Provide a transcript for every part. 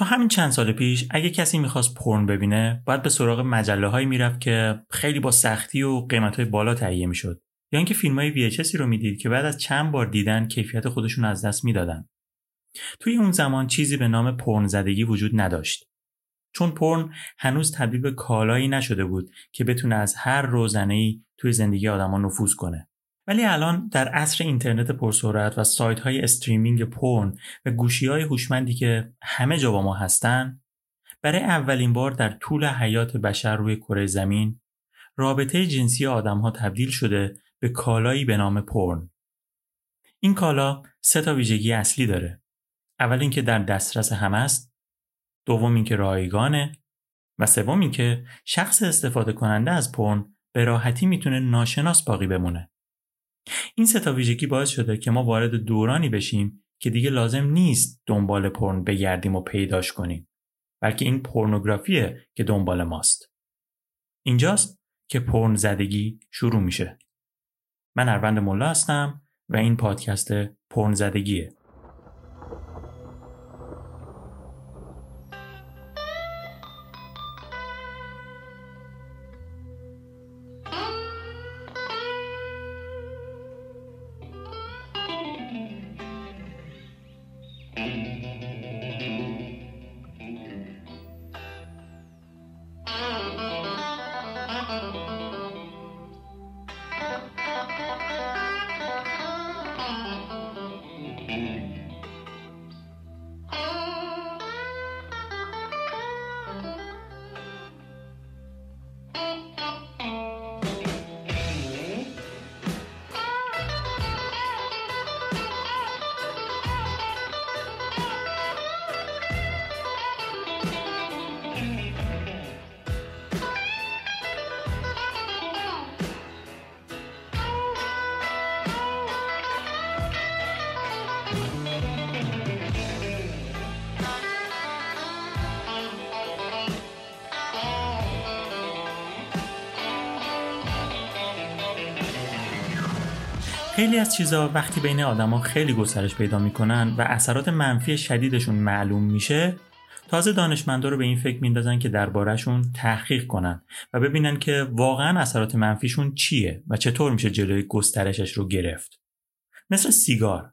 تا همین چند سال پیش اگه کسی می‌خواست پرن ببینه باید به سراغ مجله هایی می‌رفت که خیلی با سختی و قیمت های بالا تهیه می‌شد. یا اینکه فیلم های VHSی رو می‌دید که بعد از چند بار دیدن کیفیت خودشون از دست می‌دادن. توی اون زمان چیزی به نام پرن زدگی وجود نداشت. چون پرن هنوز تبدیل به کالایی نشده بود که بتونه از هر روزنه توی زندگی آدما نفوذ کنه. ولی الان در عصر اینترنت پرسرعت و سایت های استریمینگ پرن و گوشی های هوشمندی که همه جا با ما هستن برای اولین بار در طول حیات بشر روی کره زمین رابطه جنسی آدم ها تبدیل شده به کالایی به نام پرن. این کالا سه تا ویژگی اصلی داره. اول اینکه در دسترس همه است دوم اینکه رایگانه و سوم اینکه شخص استفاده کننده از پرن به راحتی می‌تونه ناشناس باقی بمونه. این سه تا ویژگی باعث شده که ما وارد دورانی بشیم که دیگه لازم نیست دنبال پرن بگردیم و پیداش کنیم بلکه این پورنوگرافیه که دنبال ماست. اینجاست که پرن زدگی شروع میشه. من اروند ملا هستم و این پادکست پرن زدگیه. Mm-hmm. خیلی از چیزها وقتی بین آدما خیلی گسترش پیدا می‌کنن و اثرات منفی شدیدشون معلوم میشه تازه دانشمندا رو به این فکر میندازن که دربارهشون تحقیق کنن و ببینن که واقعا اثرات منفیشون چیه و چطور میشه جلوی گسترشش رو گرفت. مثل سیگار.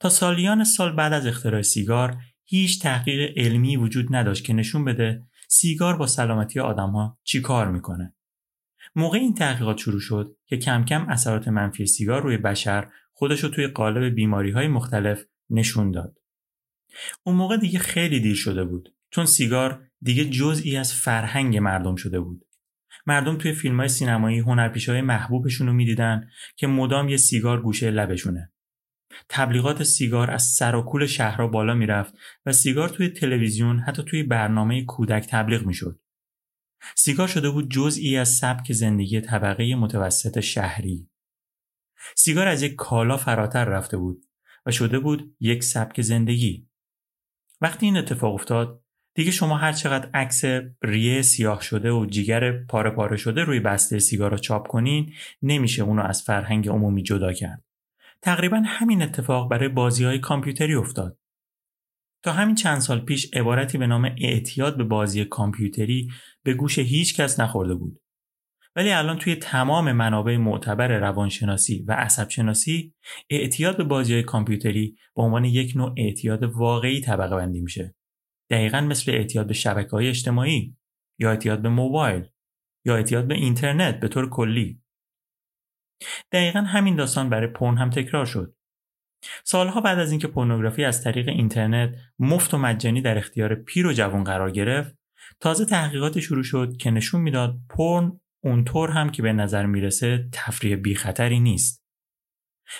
تا سالیان سال بعد از اختراع سیگار هیچ تحقیق علمی وجود نداشت که نشون بده سیگار با سلامتی آدمها چی کار می‌کنه. موقع این تحقیقات شروع شد که کم کم اثرات منفی سیگار روی بشر خودش رو توی قالب بیماری های مختلف نشون داد. اون موقع دیگه خیلی دیر شده بود چون سیگار دیگه جزئی از فرهنگ مردم شده بود. مردم توی فیلم های سینمایی هنرپیشه های محبوبشون رو می‌دیدن که مدام یه سیگار گوشه لبشونه. تبلیغات سیگار از سر و کول شهرها بالا می‌رفت و سیگار توی تلویزیون حتی توی برنامه کودک تبلیغ می‌شد. سیگار شده بود جزئی از سبک زندگی طبقه متوسط شهری. سیگار از یک کالا فراتر رفته بود و شده بود یک سبک زندگی. وقتی این اتفاق افتاد دیگه شما هر چقدر عکس ریه سیاه شده و جیگر پاره پاره شده روی بسته سیگار را چاپ کنین نمیشه اونو از فرهنگ عمومی جدا کرد. تقریبا همین اتفاق برای بازی های کامپیوتری افتاد. تا همین چند سال پیش عبارتی به نام اعتیاد به بازی کامپیوتری به گوش هیچ کس نخورده بود. ولی الان توی تمام منابع معتبر روانشناسی و عصبشناسی اعتیاد به بازی کامپیوتری به عنوان یک نوع اعتیاد واقعی طبقه بندی میشه. دقیقا مثل اعتیاد به شبکه های اجتماعی یا اعتیاد به موبایل یا اعتیاد به اینترنت به طور کلی. دقیقا همین داستان برای پرن هم تکرار شد. سالها بعد از اینکه پورنوگرافی از طریق اینترنت مفت و مجانی در اختیار پیر و جوان قرار گرفت تازه تحقیقات شروع شد که نشون می‌داد پورن اونطور هم که به نظر می‌رسه تفریح بی خطری نیست.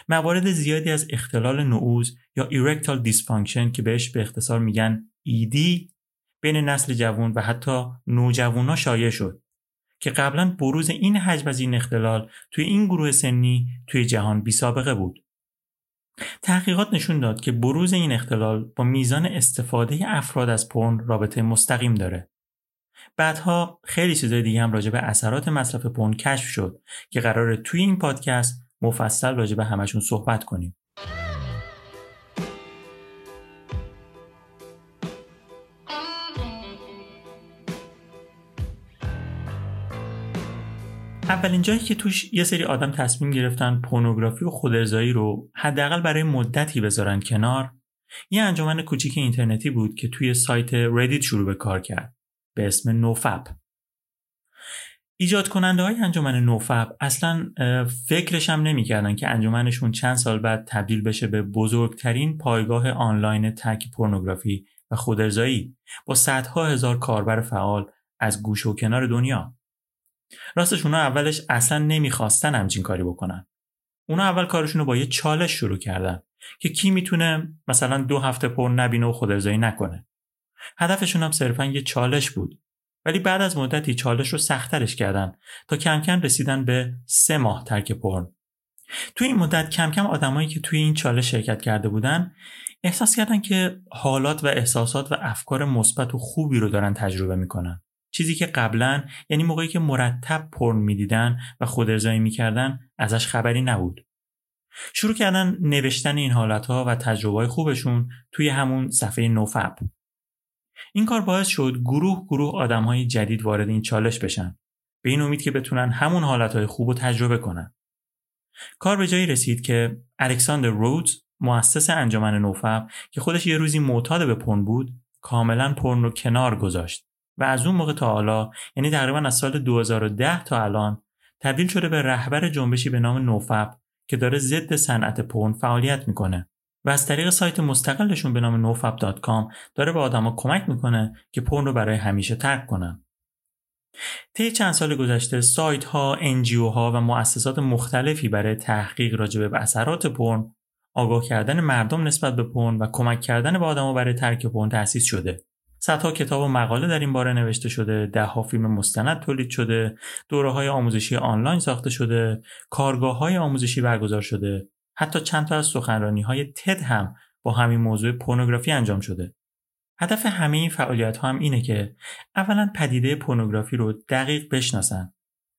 موارد زیادی از اختلال نعوظ یا erectile dysfunction که بهش به اختصار میگن ED بین نسل جوان و حتی نوجوانا شایع شد که قبلا بروز این حجم از این اختلال توی این گروه سنی توی جهان بی سابقه بود. تحقیقات نشون داد که بروز این اختلال با میزان استفاده افراد از پرن رابطه مستقیم داره. بعدها خیلی چیزای دیگه هم راجع به اثرات مصرف پرن کشف شد که قراره توی این پادکست مفصل راجع به همشون صحبت کنیم. اولین جایی که توش یه سری آدم تصمیم گرفتن پورنوگرافی و خودارضایی رو حداقل برای مدتی بذارن کنار یه انجمن کوچیک اینترنتی بود که توی سایت ردیت شروع به کار کرد به اسم نوفب ایجاد کننده های انجمن نوفب اصلا فکرش هم نمی‌کردن که انجمنشون چند سال بعد تبدیل بشه به بزرگترین پایگاه آنلاین تک پورنوگرافی و خودارضایی با صدها هزار کاربر فعال از گوش و کنار دنیا. راستش اونا اولش اصلا نمی‌خواستن همچین کاری بکنن. اونا اول کارشون رو با یه چالش شروع کردن که کی می‌تونه مثلا دو هفته پر نبینه و خودارضایی نکنه. هدفشون هم صرفا یه چالش بود. ولی بعد از مدتی چالش رو سختترش کردن تا کم کم رسیدن به سه ماه ترک پرن. توی این مدت کم کم آدمایی که توی این چالش شرکت کرده بودن احساس کردن که حالات و احساسات و افکار مثبت و خوبی رو دارن تجربه می‌کنن. چیزی که قبلا یعنی موقعی که مرتب پرن می‌دیدن و خود ارزایی می‌کردن ازش خبری نبود. شروع کردن نوشتن این حالتها و تجربه خوبشون توی همون صفحه نوفب این کار باعث شد گروه گروه آدم های جدید وارد این چالش بشن. به این امید که بتونن همون حالتهای خوب رو تجربه کنن. کار به جایی رسید که الکساندر رودز مؤسس انجمن نوفب که خودش یه روزی معتاد به پرن بود کاملا پرن رو کنار گذاشت. و از اون موقع تا حالا یعنی تقریبا از سال 2010 تا الان تبدیل شده به رهبر جنبشی به نام NoFap که داره ضد صنعت پورن فعالیت می‌کنه و از طریق سایت مستقلشون به نام nofap.com داره به آدما کمک می‌کنه که پورن رو برای همیشه ترک کنن. طی چند سال گذشته سایت ها، NGO ها و مؤسسات مختلفی برای تحقیق راجع به اثرات پورن، آگاه کردن مردم نسبت به پورن و کمک کردن به آدما برای ترک پورن تأسیس شده. صدها کتاب و مقاله در این باره نوشته شده دهها فیلم مستند تولید شده دوره های آموزشی آنلاین ساخته شده کارگاه های آموزشی برگزار شده. حتی چند تا از سخنرانی های تد هم با همین موضوع پورنوگرافی انجام شده. هدف همه این فعالیت ها هم اینه که اولا پدیده پورنوگرافی رو دقیق بشناسن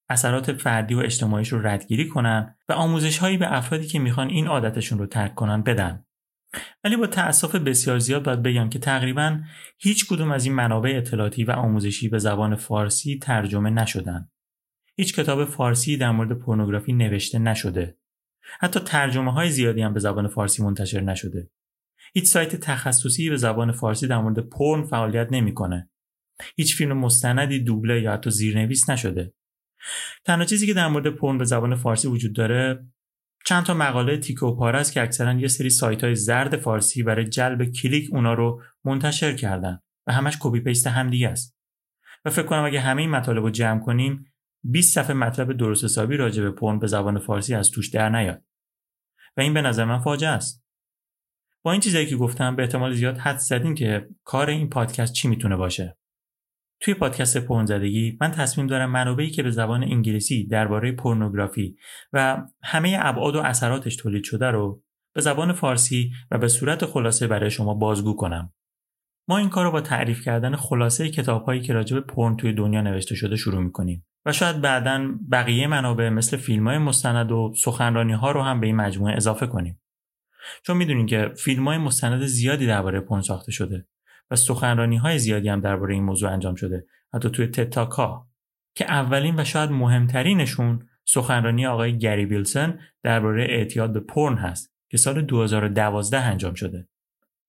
اثرات فردی و اجتماعیش رو ردگیری کنن و آموزش هایی به افرادی که می‌خوان این عادتشون رو ترک کنن بدن. ولی با تأسف بسیار زیاد باید بگم که تقریبا هیچ کدوم از این منابع اطلاعاتی و آموزشی به زبان فارسی ترجمه نشدن. هیچ کتاب فارسی در مورد پورنوگرافی نوشته نشده. حتی ترجمه های زیادی هم به زبان فارسی منتشر نشده. هیچ سایت تخصصی به زبان فارسی در مورد پرن فعالیت نمی‌کنه. هیچ فیلم مستندی دوبله یا حتی زیرنویس نشده. تنها چیزی که در مورد پرن به زبان فارسی وجود داره چند تا مقاله تیکه و پاره است که اکثرا یه سری سایت های زرد فارسی برای جلب کلیک اونا رو منتشر کردن و همش copy paste هم دیگه است. و فکر کنم اگه همه این مطالب رو جمع کنیم 20 صفحه مطلب درست حسابی راجع به پورن به زبان فارسی از توش در نیاد. و این به نظر من فاجعه است. با این چیزایی که گفتم به احتمال زیاد حدس زدین که کار این پادکست چی می‌تونه باشه. توی پادکست پورن‌زدگی من تصمیم دارم منابعی که به زبان انگلیسی درباره پورنوگرافی و همه ابعاد و اثراتش تولید شده رو به زبان فارسی و به صورت خلاصه برای شما بازگو کنم. ما این کار رو با تعریف کردن خلاصه کتابهایی که راجع به پرن توی دنیا نوشته شده شروع می‌کنیم و شاید بعدا بقیه منابع مثل فیلم های مستند و سخنرانی ها رو هم به این مجموعه اضافه کنیم. چون می‌دونیم که فیلم های مستند زیادی درباره پرن ساخته شده و سخنرانی های زیادی هم درباره این موضوع انجام شده. حتی توی تتاکا که اولین و شاید مهمترینشون سخنرانی آقای گری بیلسن درباره اعتیاد به پرن هست که سال 2012 انجام شده.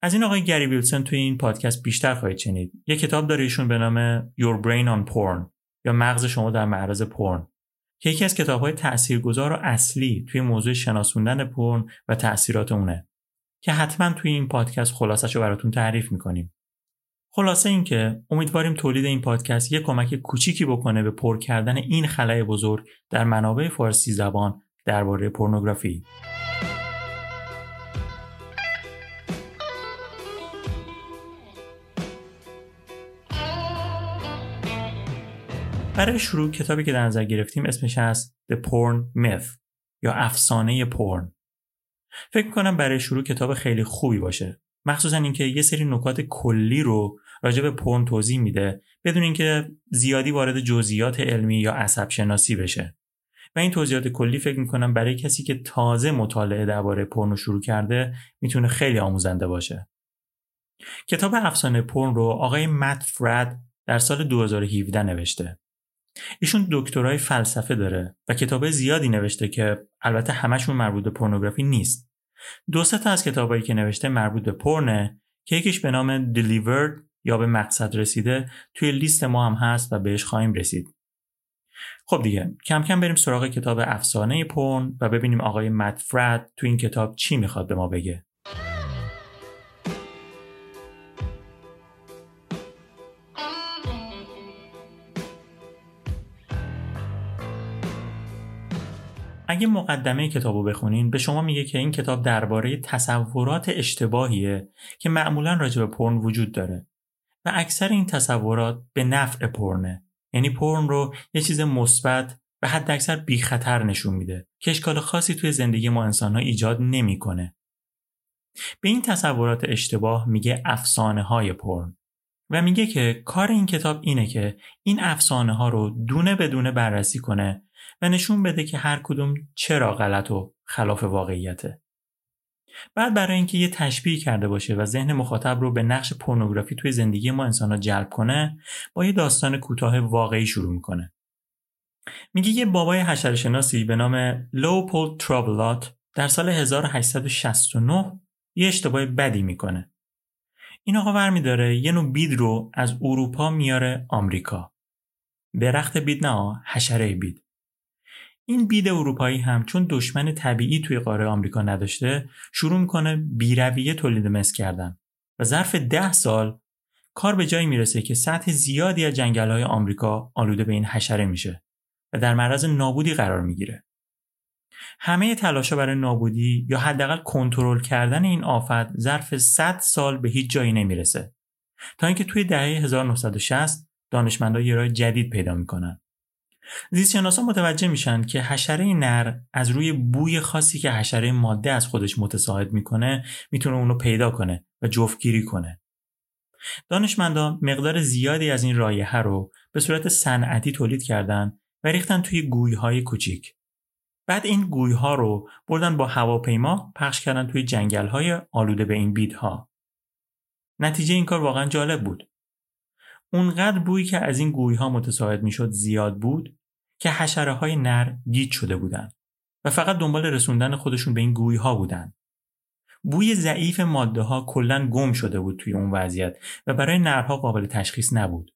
از این آقای گری بیلسن توی این پادکست بیشتر خواهید شنید. یه کتاب داره ایشون به نام Your Brain on Porn یا مغز شما در معرض پرن که یکی از کتاب های تاثیرگذار و اصلی توی موضوع شناسوندن پرن و تاثیرات اونه. که حتما توی این پادکست خلاصش رو براتون تعریف می‌کنیم. خلاصه اینکه امیدواریم تولید این پادکست یک کمک کوچیکی بکنه به پر کردن این خلای بزرگ در منابع فارسی زبان درباره پورنوگرافی. برای شروع کتابی که در نظر گرفتیم اسمش هست The Porn Myth یا افسانه پرن. فکر کنم برای شروع کتاب خیلی خوبی باشه مخصوصا اینکه یه سری نکات کلی رو راجع به پرن توضیح میده بدون اینکه زیادی وارد جزئیات علمی یا عصب شناسی بشه. و این توضیحات کلی فکر می‌کنم برای کسی که تازه مطالعه درباره پرن رو شروع کرده می‌تونه خیلی آموزنده باشه. کتاب افسانه پرن رو آقای مت فرد در سال 2017 نوشته. ایشون دکترای فلسفه داره و کتاب زیادی نوشته که البته همشون مربوط به پورنوگرافی نیست. دو تا از کتابایی که نوشته مربوط به پرنه که یکیش به نام Delivered یا به مقصد رسیده توی لیست ما هم هست و بهش خواهیم رسید. خب دیگه کم کم بریم سراغ کتاب افسانه پرن و ببینیم آقای مت فرد تو این کتاب چی می‌خواد به ما بگه. اگه مقدمه کتاب رو بخونین به شما میگه که این کتاب درباره تصورات اشتباهیه که معمولا راجع به پرن وجود داره و اکثر این تصورات به نفع پرنه یعنی پرن رو یه چیز مثبت و حد اکثر بی خطر نشون میده که اشکال خاصی توی زندگی ما انسان ها ایجاد نمی‌کنه. به این تصورات اشتباه میگه افسانه های پرن و میگه که کار این کتاب اینه که این افسانه ها رو دونه به دونه بررسی کنه و نشون بده که هر کدوم چرا غلط و خلاف واقعیته. بعد برای اینکه یه تشبیه کرده باشه و ذهن مخاطب رو به نقش پورنوگرافی توی زندگی ما انسان جلب کنه با یه داستان کوتاه واقعی شروع می‌کنه. میگه یه بابای حشرشناسی به نام لوپول ترابلات در سال 1869 یه اشتباه بدی می‌کنه. این آقا ور یه نوع بید رو از اروپا میاره آمریکا. درخت بید نه حشره بید. این بید اروپایی هم چون دشمن طبیعی توی قاره آمریکا نداشته شروع می‌کنه بیرویه تولید مثل کردن و ظرف ده سال کار به جایی می‌رسه که سطح زیادی از جنگل های آمریکا آلوده به این حشره میشه و در معرض نابودی قرار می‌گیره. همه تلاشا برای نابودی یا حداقل کنترل کردن این آفت ظرف 100 سال به هیچ جایی نمی‌رسه تا اینکه توی دهه 1960 دانشمندان یه راه جدید پیدا می‌کنن زیستشناسا متوجه میشن که حشره نر از روی بوی خاصی که حشره ماده از خودش متساعد می‌کنه می‌تونه اونو پیدا کنه و جفتگیری کنه. دانشمندان مقدار زیادی از این رایحه رو به صورت صنعتی تولید کردن و ریختن توی گویهای کوچیک. بعد این گویها رو بردن با هواپیما پخش کردن توی جنگل آلوده به این بیدها. نتیجه این کار واقعا جالب بود. اونقدر بویی که از این گویها متساعد می‌شد زیاد بود که حشره های نر گیج شده بودند و فقط دنبال رسوندن خودشون به این گویی ها بودن. بوی ضعیف ماده ها کلا گم شده بود توی اون وضعیت و برای نرها قابل تشخیص نبود.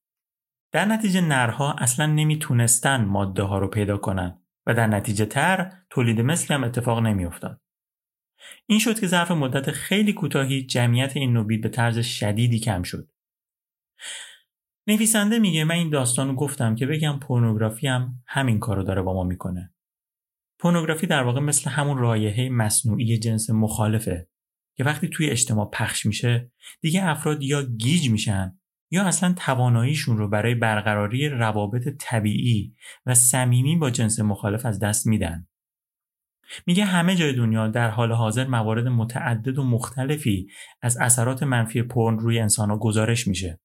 در نتیجه نرها اصلا نمی‌تونستن ماده ها رو پیدا کنن و در نتیجه تر تولید مثل هم اتفاق نمیافتاد. این شد که ظرف مدت خیلی کوتاهی جمعیت این نوبید به طرز شدیدی کم شد. نویسنده میگه من این داستان رو گفتم که بگم پورنوگرافی هم همین کارو داره با ما می‌کنه. پورنوگرافی در واقع مثل همون رایحه مصنوعی جنس مخالفه که وقتی توی اجتماع پخش میشه دیگه افراد یا گیج میشن یا اصلا تواناییشون رو برای برقراری روابط طبیعی و صمیمی با جنس مخالف از دست میدن. میگه همه جای دنیا در حال حاضر موارد متعدد و مختلفی از اثرات منفی پرن روی انسانها گزارش میشه.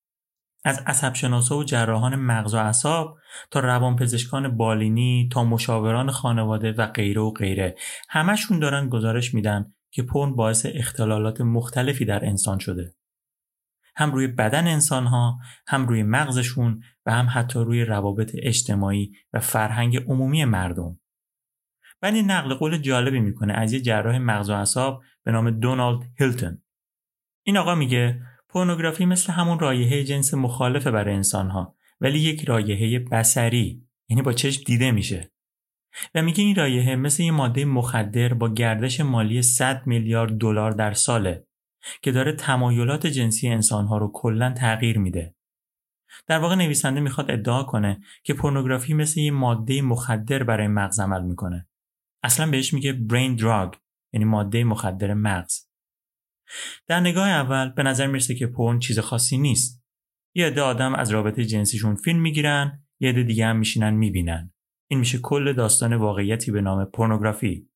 از عصبشناسا و جراحان مغز و اعصاب تا روانپزشکان بالینی تا مشاوران خانواده و غیره و غیره. همشون دارن گزارش میدن که پون باعث اختلالات مختلفی در انسان شده. هم روی بدن انسان ها هم روی مغزشون و هم حتی روی روابط اجتماعی و فرهنگ عمومی مردم. بعد این نقل قول جالبی می‌کنه از یه جراح مغز و اعصاب به نام دونالد هیلتون. این آقا میگه پورنوگرافی مثل همون رایحه جنس مخالفه برای انسانها ولی یک رایحه بسری یعنی با چشم دیده میشه. و میگه این رایحه مثل یه ماده مخدر با گردش مالی 100 میلیارد دلار در ساله که داره تمایلات جنسی انسانها رو کلا تغییر میده. در واقع نویسنده می‌خواد ادعا کنه که پورنوگرافی مثل یه ماده مخدر برای مغز عمل می‌کنه. اصلا بهش میگه برین دراگ یعنی ماده مخدر مغز. در نگاه اول به نظر می‌رسه که پرن چیز خاصی نیست. یه عده آدم از رابطه جنسیشون فیلم می‌گیرن یه عده دیگه هم میشینن می‌بینن. این میشه کل داستان واقعیتی به نام پورنوگرافی.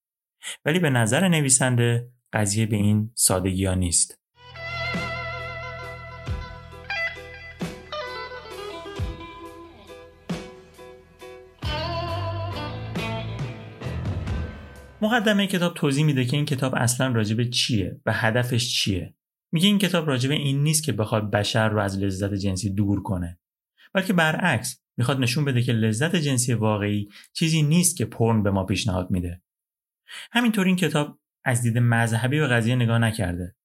ولی به نظر نویسنده قضیه به این سادگی ها نیست. مقدمه کتاب توضیح میده که این کتاب اصلا راجب چیه و هدفش چیه. میگه این کتاب راجب این نیست که بخواد بشر رو از لذت جنسی دور کنه بلکه برعکس می‌خواد نشون بده که لذت جنسی واقعی چیزی نیست که پرن به ما پیشنهاد میده. همینطور این کتاب از دید مذهبی به قضیه نگاه نکرده.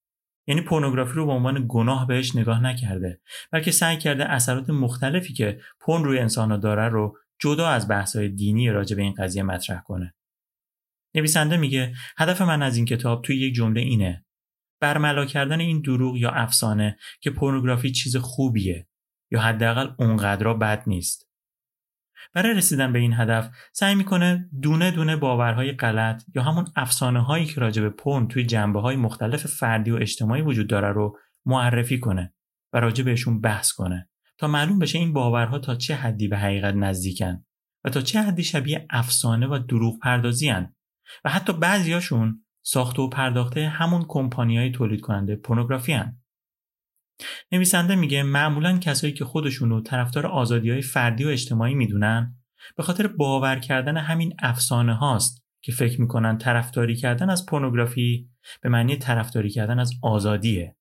یعنی پورنوگرافی رو به عنوان گناه بهش نگاه نکرده بلکه سعی کرده اثرات مختلفی که پرن روی انسانها داره رو جدا از بحث‌های دینی راجع به این قضیه مطرح کنه. نویسنده میگه هدف من از این کتاب توی یک جمله اینه. برملا کردن این دروغ یا افسانه که پورنوگرافی چیز خوبیه یا حداقل اونقدر بد نیست. برای رسیدن به این هدف سعی می‌کنه دونه دونه باورهای غلط یا همون افسانه هایی که راجع به پرن توی جنبه های مختلف فردی و اجتماعی وجود داره رو معرفی کنه و راجع بهشون بحث کنه تا معلوم بشه این باورها تا چه حدی به حقیقت نزدیکن و تا چه حدی شبیه افسانه و دروغ پردازی و حتی بعضیاشون ساخته و پرداخته همون کمپانیای تولید کننده پورنوگرافی هن. نویسنده میگه معمولا کسایی که خودشونو طرفدار آزادی های فردی و اجتماعی می‌دونن به خاطر باور کردن همین افسانه هاست که فکر می‌کنن طرفداری کردن از پورنوگرافی به معنی طرفداری کردن از آزادیه.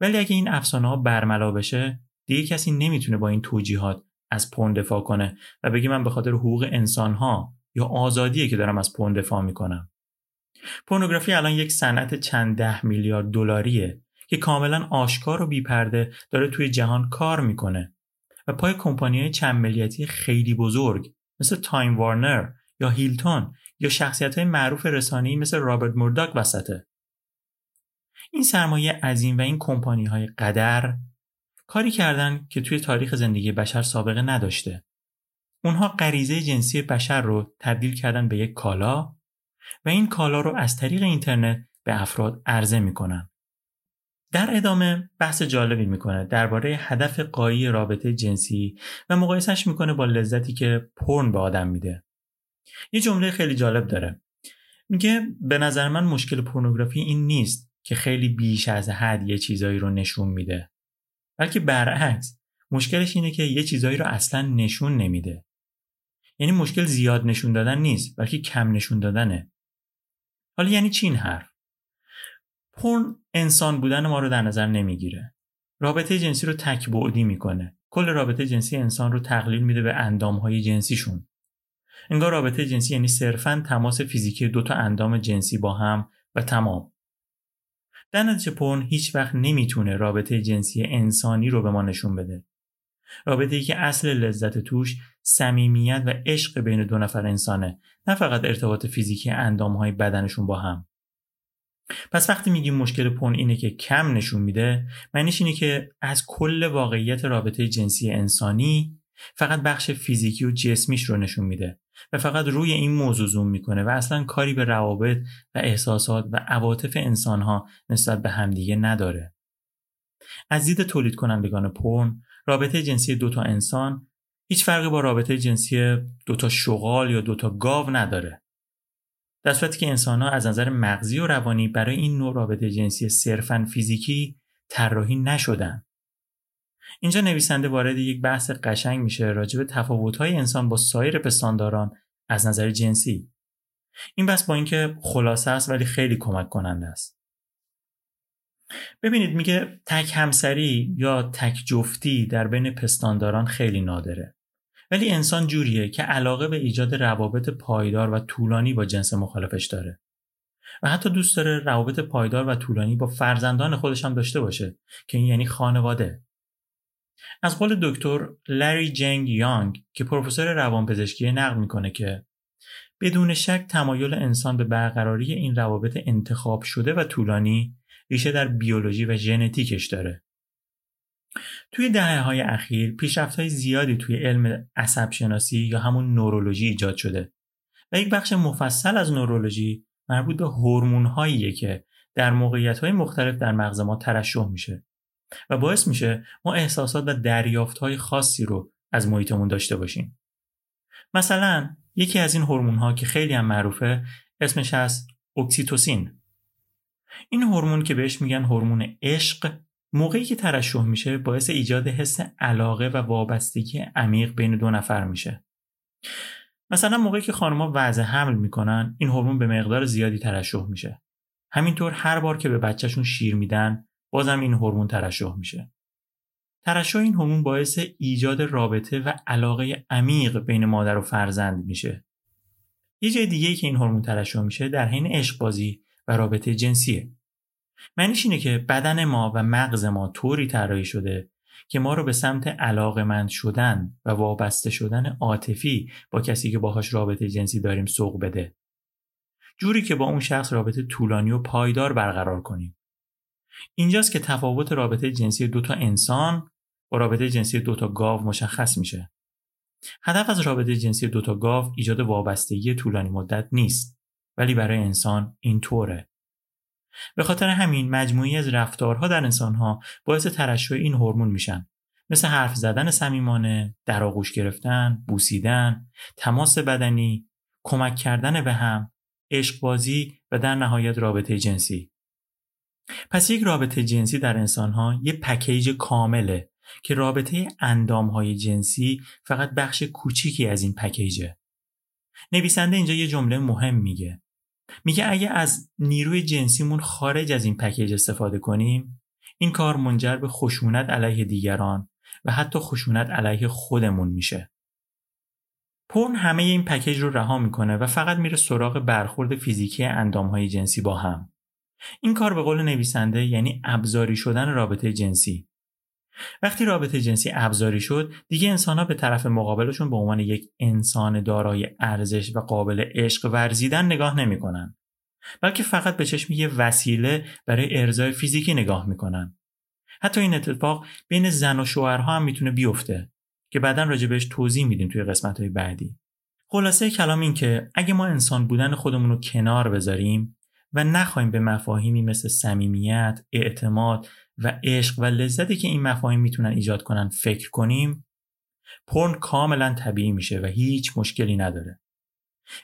ولی اگه این افسانه ها برملا بشه دیگه کسی نمی‌تونه با این توجیهات از پورن دفاع کنه و بگه من به خاطر حقوق انسان ها یا آزادیه که دارم از پورن دفاع می‌کنم. پورنوگرافی الان یک صنعت چند ده میلیارد دلاریه که کاملا آشکار و بی‌پرده داره توی جهان کار می‌کنه و پای کمپانی چند ملیتی خیلی بزرگ مثل تایم وارنر یا هیلتون یا شخصیت های معروف رسانه‌ای مثل رابرت مورداک وسطه. این سرمایه عظیم و این کمپانی های قدر کاری کردن که توی تاریخ زندگی بشر سابقه نداشته. اونها غریزه جنسی بشر رو تبدیل کردن به یک کالا و این کالا رو از طریق اینترنت به افراد عرضه می‌کنن. در ادامه بحث جالبی می‌کنه درباره هدف قایی رابطه جنسی و مقایسش می‌کنه با لذتی که پرن به آدم میده. یه جمله خیلی جالب داره. میگه به نظر من مشکل پورنوگرافی این نیست که خیلی بیش از حد یه چیزایی رو نشون میده. بلکه برعکس مشکلش اینه که یه چیزایی رو اصلا نشون نمیده. یعنی مشکل زیاد نشون دادن نیست بلکه کم نشون دادنه. حالا یعنی چی این حرف؟ پرن انسان بودن ما رو در نظر نمی‌گیره. رابطه جنسی رو تک بعدی می‌کنه. کل رابطه جنسی انسان رو تقلیل میده به اندامهای جنسیشون. انگار رابطه جنسی یعنی صرفا تماس فیزیکی دو تا اندام جنسی با هم و تمام. در نتیجه پرن هیچ وقت نمی‌تونه رابطه جنسی انسانی رو به ما نشون بده. رابطه ای که اصل لذت توش صمیمیت و عشق بین دو نفر انسانه نه فقط ارتباط فیزیکی اندام های بدنشون با هم. پس وقتی میگیم مشکل پون اینه که کم نشون میده معنیش اینه که از کل واقعیت رابطه جنسی انسانی فقط بخش فیزیکی و جسمیش رو نشون میده و فقط روی این موضوع زوم می‌کنه و اصلا کاری به روابط و احساسات و عواطف انسانها نسبت به همدیگه نداره. از دید تولید کنندگان پرن رابطه جنسی دوتا انسان هیچ فرقی با رابطه جنسی دوتا شغال یا دوتا گاو نداره. در صورتی که انسان ها از نظر مغزی و روانی برای این نوع رابطه جنسی صرفا فیزیکی طراحی نشدن. اینجا نویسنده وارد یک بحث قشنگ میشه راجع به تفاوت‌های انسان با سایر پستانداران از نظر جنسی. این بحث با اینکه خلاصه است ولی خیلی کمک کننده است. ببینید میگه تک همسری یا تک جفتی در بین پستانداران خیلی نادره. ولی انسان جوریه که علاقه به ایجاد روابط پایدار و طولانی با جنس مخالفش داره. و حتی دوست داره روابط پایدار و طولانی با فرزندان خودش هم داشته باشه که این یعنی خانواده. از قول دکتر لری جنگ یانگ که پروفسور روانپزشکی نقل می‌کنه که بدون شک تمایل انسان به برقراری این روابط انتخاب شده و طولانی ریشه در بیولوژی و ژنتیکش داره. توی دهه های اخیر پیشرفت های زیادی توی علم عصب شناسی یا همون نورولوژی ایجاد شده و یک بخش مفصل از نورولوژی مربوط به هورمون هاییه که در موقعیت های مختلف در مغز ما ترشح میشه و باعث میشه ما احساسات و دریافت های خاصی رو از محیطمون داشته باشیم. مثلا یکی از این هورمون ها که خیلی هم معروفه اسمش هست اکسیتوسین این هورمون که بهش میگن هورمون عشق موقعی که ترشح میشه باعث ایجاد حس علاقه و وابستگی عمیق بین دو نفر میشه. مثلا موقعی که خانمها وضع حمل می‌کنن این هورمون به مقدار زیادی ترشح میشه. همینطور هر بار که به بچهشون شیر میدن بازم این هورمون ترشح میشه. ترشح این هورمون باعث ایجاد رابطه و علاقه عمیق بین مادر و فرزند میشه. یه جای دیگه که این هورمون ترشح میشه در حین عشق بازی و رابطه جنسیه. معنیش اینه که بدن ما و مغز ما طوری طراحی شده که ما رو به سمت علاقمند شدن و وابسته شدن عاطفی با کسی که باهاش رابطه جنسی داریم سوق بده. جوری که با اون شخص رابطه طولانی و پایدار برقرار کنیم. اینجاست که تفاوت رابطه جنسی دو تا انسان با رابطه جنسی دو تا گاو مشخص میشه. هدف از رابطه جنسی دو تا گاو ایجاد وابستگی طولانی مدت نیست ولی برای انسان اینطوره. به خاطر همین مجموعی از رفتارها در انسانها باعث ترشح این هورمون میشن مثل حرف زدن صمیمانه، در آغوش گرفتن، بوسیدن، تماس بدنی، کمک کردن به هم، عشق بازی و در نهایت رابطه جنسی. پس یک رابطه جنسی در انسانها یه پکیج کامله که رابطه اندامهای جنسی فقط بخش کوچیکی از این پکیجه. نویسنده اینجا یه جمله مهم میگه. میگه اگه از نیروی جنسیمون خارج از این پکیج استفاده کنیم این کار منجر به خشونت علیه دیگران و حتی خشونت علیه خودمون میشه. پرن همه این پکیج رو رها می‌کنه و فقط میره سراغ برخورد فیزیکی اندامهای جنسی با هم. این کار به قول نویسنده یعنی ابزاری شدن رابطه جنسی. وقتی رابطه جنسی ابزاری شد دیگه انسان ها به طرف مقابلشون به عنوان یک انسان دارای ارزش و قابل عشق ورزیدن نگاه نمی‌کنن بلکه فقط به چشم یه وسیله برای ارزای فیزیکی نگاه می‌کنن. حتی این اتفاق بین زن و شوهرها هم می‌تونه بیفته که بعدا راجع بهش توضیح میدیم توی قسمت بعدی. خلاصه کلام این که اگه ما انسان بودن خودمون رو کنار بذاریم و نخواهیم به مفاهیمی مثل صمیمیت، اعتماد و عشق و لذتی که این مفاهیم می‌تونن ایجاد کنن فکر کنیم پرن کاملا طبیعی میشه و هیچ مشکلی نداره.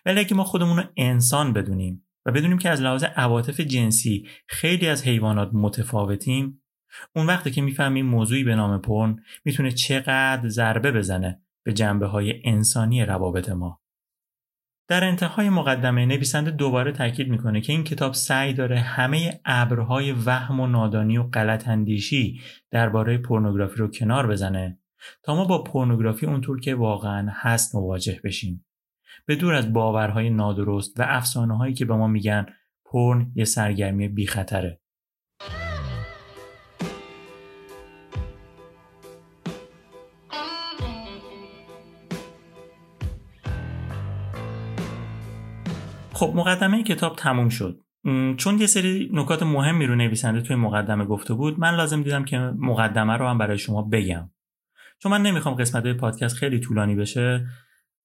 ولی اگه ما خودمون رو انسان بدونیم و بدونیم که از لحاظ عواطف جنسی خیلی از حیوانات متفاوتیم اون وقتی که می‌فهمیم موضوعی به نام پرن می‌تونه چقدر ضربه بزنه به جنبه های انسانی روابط ما. در انتهای مقدمه نویسنده دوباره تاکید می‌کنه که این کتاب سعی داره همه ابرهای وهم و نادانی و غلط اندیشی درباره پورنوگرافی رو کنار بزنه تا ما با پورنوگرافی اونطور که واقعا هست مواجه بشیم به دور از باورهای نادرست و افسانه هایی که به ما میگن پرن یه سرگرمی بی خطره. خب مقدمه کتاب تموم شد. چون یه سری نکات مهمی رو نویسنده توی مقدمه گفته بود من لازم دیدم که مقدمه رو هم برای شما بگم. چون من نمی‌خوام قسمت پادکست خیلی طولانی بشه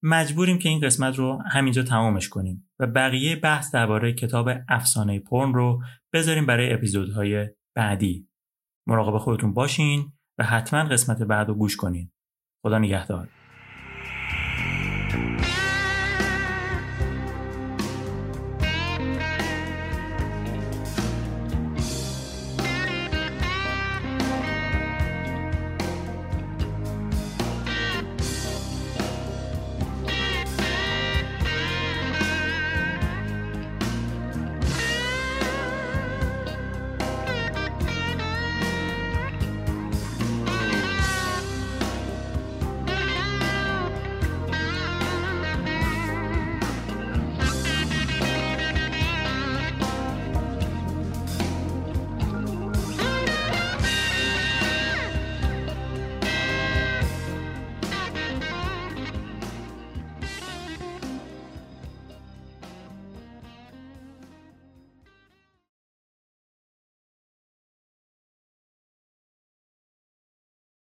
مجبوریم که این قسمت رو همینجا تمامش کنیم و بقیه بحث درباره کتاب افسانه پرن رو بذاریم برای اپیزودهای بعدی. مراقب خودتون باشین و حتما قسمت بعد رو گوش کنین. خدا نگهدار.